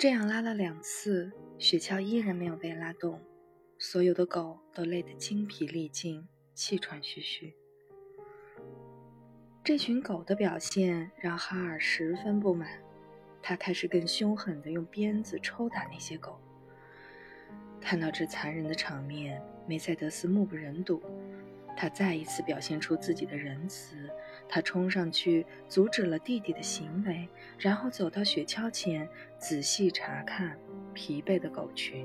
这样拉了两次，雪橇依然没有被拉动，所有的狗都累得精疲力尽，气喘吁吁。这群狗的表现让哈尔十分不满，他开始更凶狠地用鞭子抽打那些狗。看到这残忍的场面，梅赛德斯目不忍睹。他再一次表现出自己的仁慈，他冲上去阻止了弟弟的行为，然后走到雪橇前，仔细查看疲惫的狗群。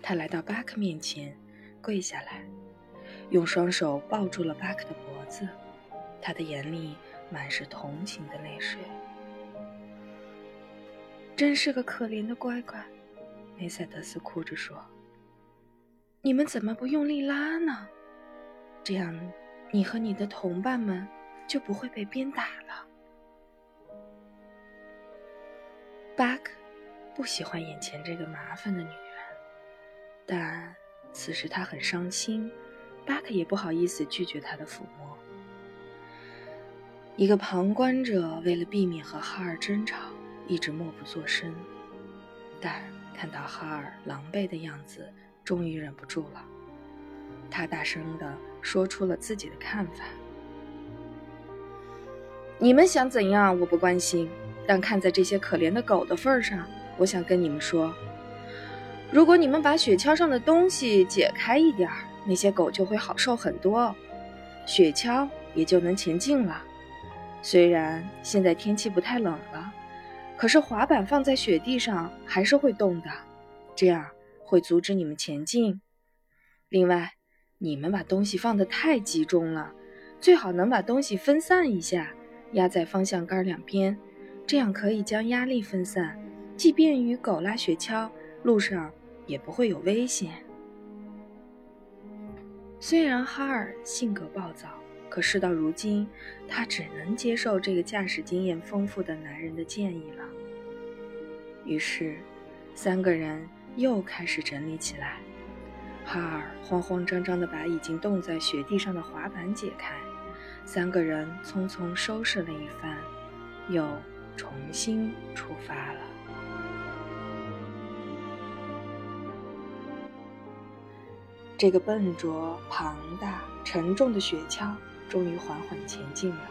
他来到巴克面前，跪下来，用双手抱住了巴克的脖子，他的眼里满是同情的泪水。真是个可怜的乖乖，梅赛德斯哭着说。你们怎么不用力拉呢？这样，你和你的同伴们就不会被鞭打了。巴克不喜欢眼前这个麻烦的女人，但此时他很伤心。巴克也不好意思拒绝他的抚摸。一个旁观者为了避免和哈尔争吵，一直默不作声，但看到哈尔狼狈的样子。终于忍不住了，他大声地说出了自己的看法：“你们想怎样，我不关心。但看在这些可怜的狗的份上，我想跟你们说，如果你们把雪橇上的东西解开一点儿，那些狗就会好受很多，雪橇也就能前进了。虽然现在天气不太冷了，可是滑板放在雪地上还是会冻的，这样。”会阻止你们前进。另外，你们把东西放得太集中了，最好能把东西分散一下，压在方向杆两边，这样可以将压力分散，即便与狗拉雪橇，路上也不会有危险。虽然哈尔性格暴躁，可事到如今，他只能接受这个驾驶经验丰富的男人的建议了。于是，三个人。又开始整理起来。哈尔慌慌张张地把已经冻在雪地上的滑板解开，三个人匆匆收拾了一番，又重新出发了。这个笨拙、庞大、沉重的雪橇终于缓缓前进了。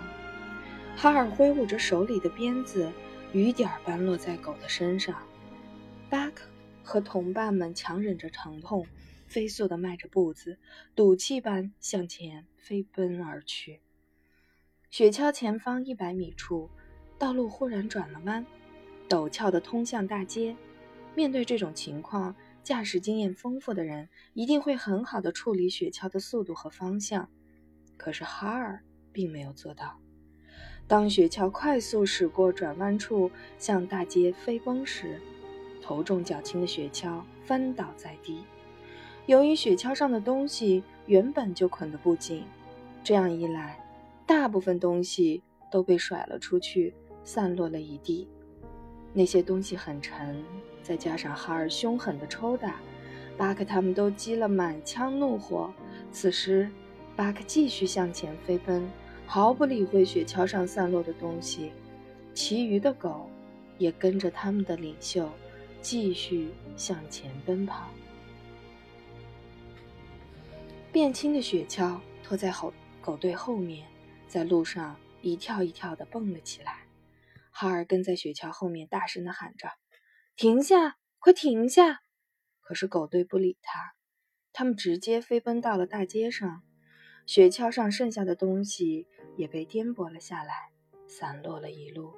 哈尔挥舞着手里的鞭子，雨点般落在狗的身上。巴克。和同伴们强忍着疼痛，飞速地迈着步子，赌气般向前飞奔而去。雪橇前方一百米处，道路忽然转了弯，陡峭地通向大街。面对这种情况，驾驶经验丰富的人一定会很好地处理雪橇的速度和方向。可是哈尔并没有做到。当雪橇快速驶过转弯处，向大街飞奔时，头重脚轻的雪橇翻倒在地，由于雪橇上的东西原本就捆得不紧，这样一来，大部分东西都被甩了出去，散落了一地。那些东西很沉，再加上哈尔凶狠的抽打，巴克他们都积了满腔怒火。此时，巴克继续向前飞奔，毫不理会雪橇上散落的东西。其余的狗也跟着他们的领袖。继续向前奔跑，变轻的雪橇拖在后狗队后面，在路上一跳一跳地蹦了起来。哈尔跟在雪橇后面，大声地喊着：“停下，快停下！”可是狗队不理他，他们直接飞奔到了大街上。雪橇上剩下的东西也被颠簸了下来，散落了一路。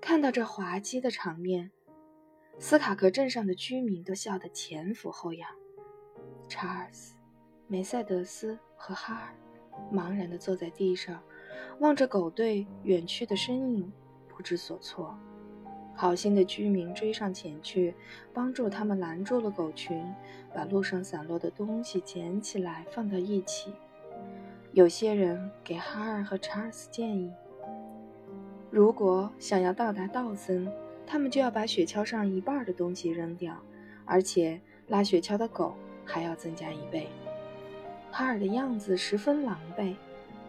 看到这滑稽的场面。斯卡克镇上的居民都笑得前俯后仰。查尔斯、梅赛德斯和哈尔茫然地坐在地上，望着狗队远去的身影，不知所措。好心的居民追上前去，帮助他们拦住了狗群，把路上散落的东西捡起来放到一起。有些人给哈尔和查尔斯建议：如果想要到达道森，他们就要把雪橇上一半的东西扔掉，而且拉雪橇的狗还要增加一倍。哈尔的样子十分狼狈。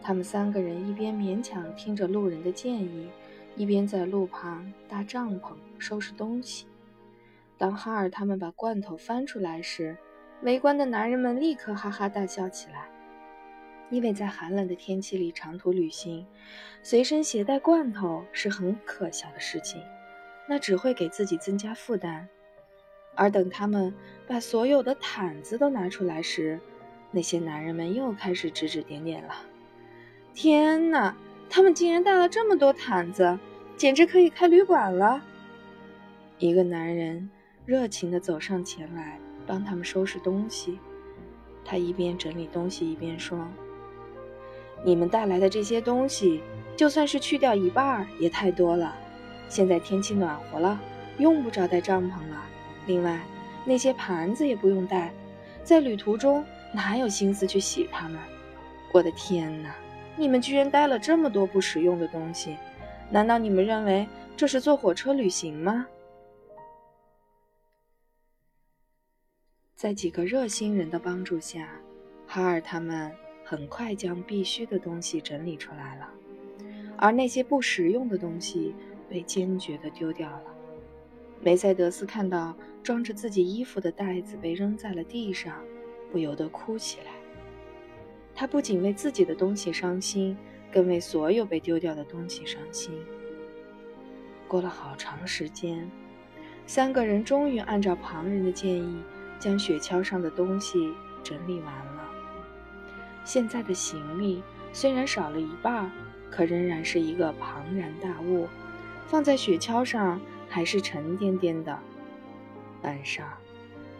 他们三个人一边勉强听着路人的建议，一边在路旁搭帐篷收拾东西。当哈尔他们把罐头翻出来时，围观的男人们立刻哈哈大笑起来，因为在寒冷的天气里长途旅行，随身携带罐头是很可笑的事情，那只会给自己增加负担。而等他们把所有的毯子都拿出来时，那些男人们又开始指指点点了。天哪，他们竟然带了这么多毯子，简直可以开旅馆了！一个男人热情地走上前来。帮他们收拾东西，他一边整理东西一边说：“你们带来的这些东西，就算是去掉一半也太多了。现在天气暖和了，用不着带帐篷了。另外，那些盘子也不用带，在旅途中哪有心思去洗它们？我的天哪！你们居然带了这么多不实用的东西，难道你们认为这是坐火车旅行吗？”在几个热心人的帮助下，哈尔他们很快将必须的东西整理出来了，而那些不实用的东西被坚决地丢掉了。梅赛德斯看到装着自己衣服的袋子被扔在了地上，不由得哭起来。他不仅为自己的东西伤心，更为所有被丢掉的东西伤心。过了好长时间，三个人终于按照旁人的建议。将雪橇上的东西整理完了。现在的行李虽然少了一半，可仍然是一个庞然大物，放在雪橇上还是沉甸甸的。晚上，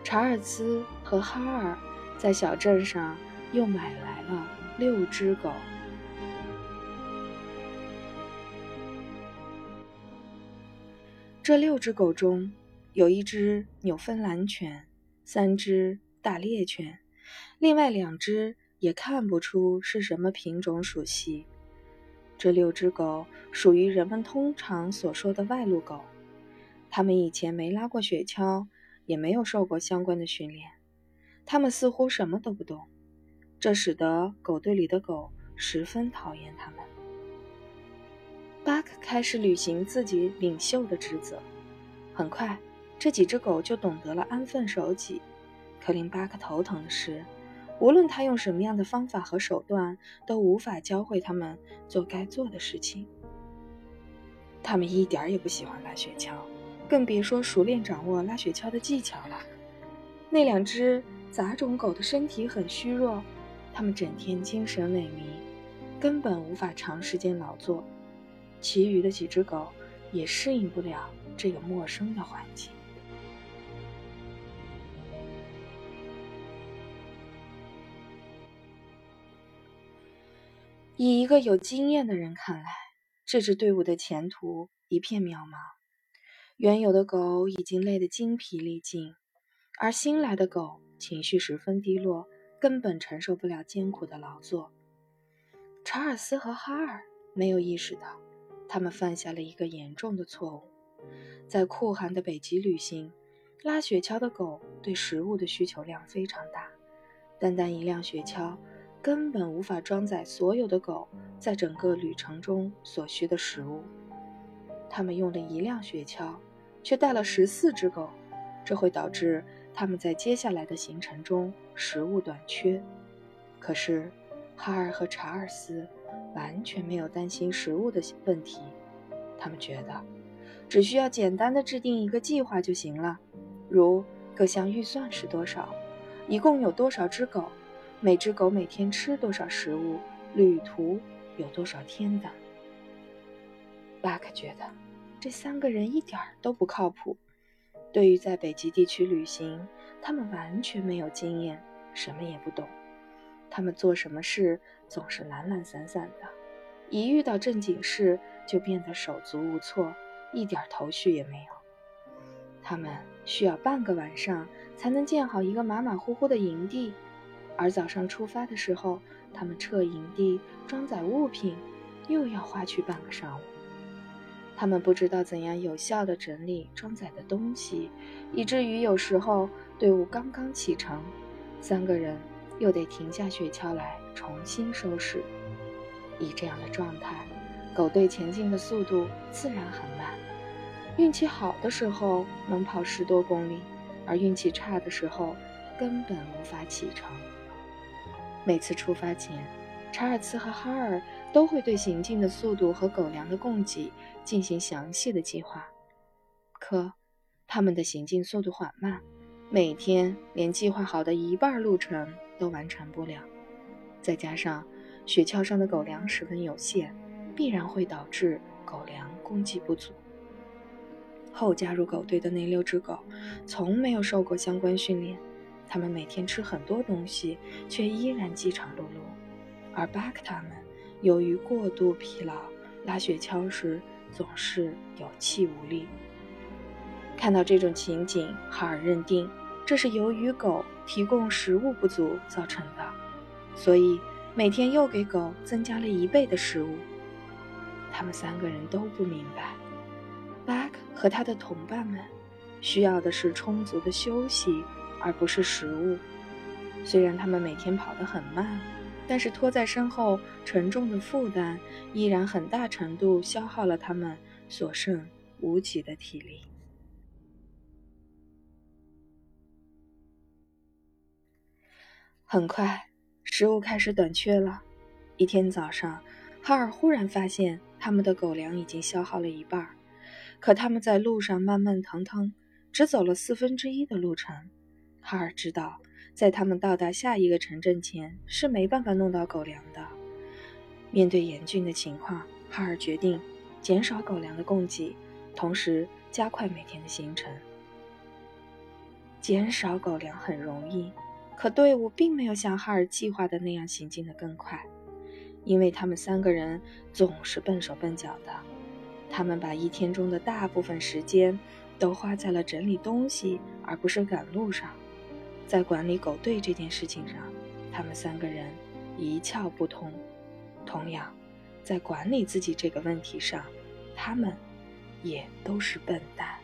查尔斯和哈尔在小镇上又买来了六只狗。这六只狗中有一只纽芬兰犬。三只大猎犬，另外两只也看不出是什么品种属系。这六只狗属于人们通常所说的外路狗，他们以前没拉过雪橇，也没有受过相关的训练，他们似乎什么都不懂，这使得狗队里的狗十分讨厌他们。巴克开始履行自己领袖的职责，很快。这几只狗就懂得了安分守己。可令巴克头疼的是，无论他用什么样的方法和手段，都无法教会他们做该做的事情。他们一点也不喜欢拉雪橇，更别说熟练掌握拉雪橇的技巧了。那两只杂种狗的身体很虚弱，它们整天精神萎靡，根本无法长时间劳作。其余的几只狗也适应不了这个陌生的环境。以一个有经验的人看来，这支队伍的前途一片渺茫。原有的狗已经累得精疲力尽，而新来的狗情绪十分低落，根本承受不了艰苦的劳作。查尔斯和哈尔没有意识到，他们犯下了一个严重的错误。在酷寒的北极旅行，拉雪橇的狗对食物的需求量非常大，单单一辆雪橇。根本无法装载所有的狗在整个旅程中所需的食物。他们用了一辆雪橇，却带了十四只狗，这会导致他们在接下来的行程中食物短缺。可是，哈尔和查尔斯完全没有担心食物的问题，他们觉得只需要简单的制定一个计划就行了，如各项预算是多少，一共有多少只狗。每只狗每天吃多少食物，旅途有多少天等。巴克觉得这三个人一点儿都不靠谱。对于在北极地区旅行，他们完全没有经验，什么也不懂。他们做什么事总是懒懒散散的，一遇到正经事就变得手足无措，一点头绪也没有。他们需要半个晚上才能建好一个马马虎虎的营地。而早上出发的时候，他们撤营地、装载物品，又要花去半个上午。他们不知道怎样有效地整理装载的东西，以至于有时候队伍刚刚启程，三个人又得停下雪橇来重新收拾。以这样的状态，狗队前进的速度自然很慢。运气好的时候能跑十多公里，而运气差的时候根本无法启程。每次出发前，查尔斯和哈尔都会对行进的速度和狗粮的供给进行详细的计划。可，他们的行进速度缓慢，每天连计划好的一半路程都完成不了。再加上雪橇上的狗粮十分有限，必然会导致狗粮供给不足。后加入狗队的那六只狗，从没有受过相关训练。它们每天吃很多东西，却依然饥肠辘辘，而巴克他们由于过度疲劳，拉雪橇时总是有气无力。看到这种情景，哈尔认定这是由于狗提供食物不足造成的，所以每天又给狗增加了一倍的食物。他们三个人都不明白，巴克和他的同伴们需要的是充足的休息。而不是食物。虽然他们每天跑得很慢，但是拖在身后沉重的负担依然很大程度消耗了他们所剩无几的体力。很快，食物开始短缺了。一天早上，哈尔忽然发现他们的狗粮已经消耗了一半儿，可他们在路上慢慢腾腾，只走了四分之一的路程。哈尔知道，在他们到达下一个城镇前是没办法弄到狗粮的。面对严峻的情况，哈尔决定减少狗粮的供给，同时加快每天的行程。减少狗粮很容易，可队伍并没有像哈尔计划的那样行进的更快，因为他们三个人总是笨手笨脚的。他们把一天中的大部分时间都花在了整理东西，而不是赶路上。在管理狗队这件事情上，他们三个人一窍不通；同样，在管理自己这个问题上，他们也都是笨蛋。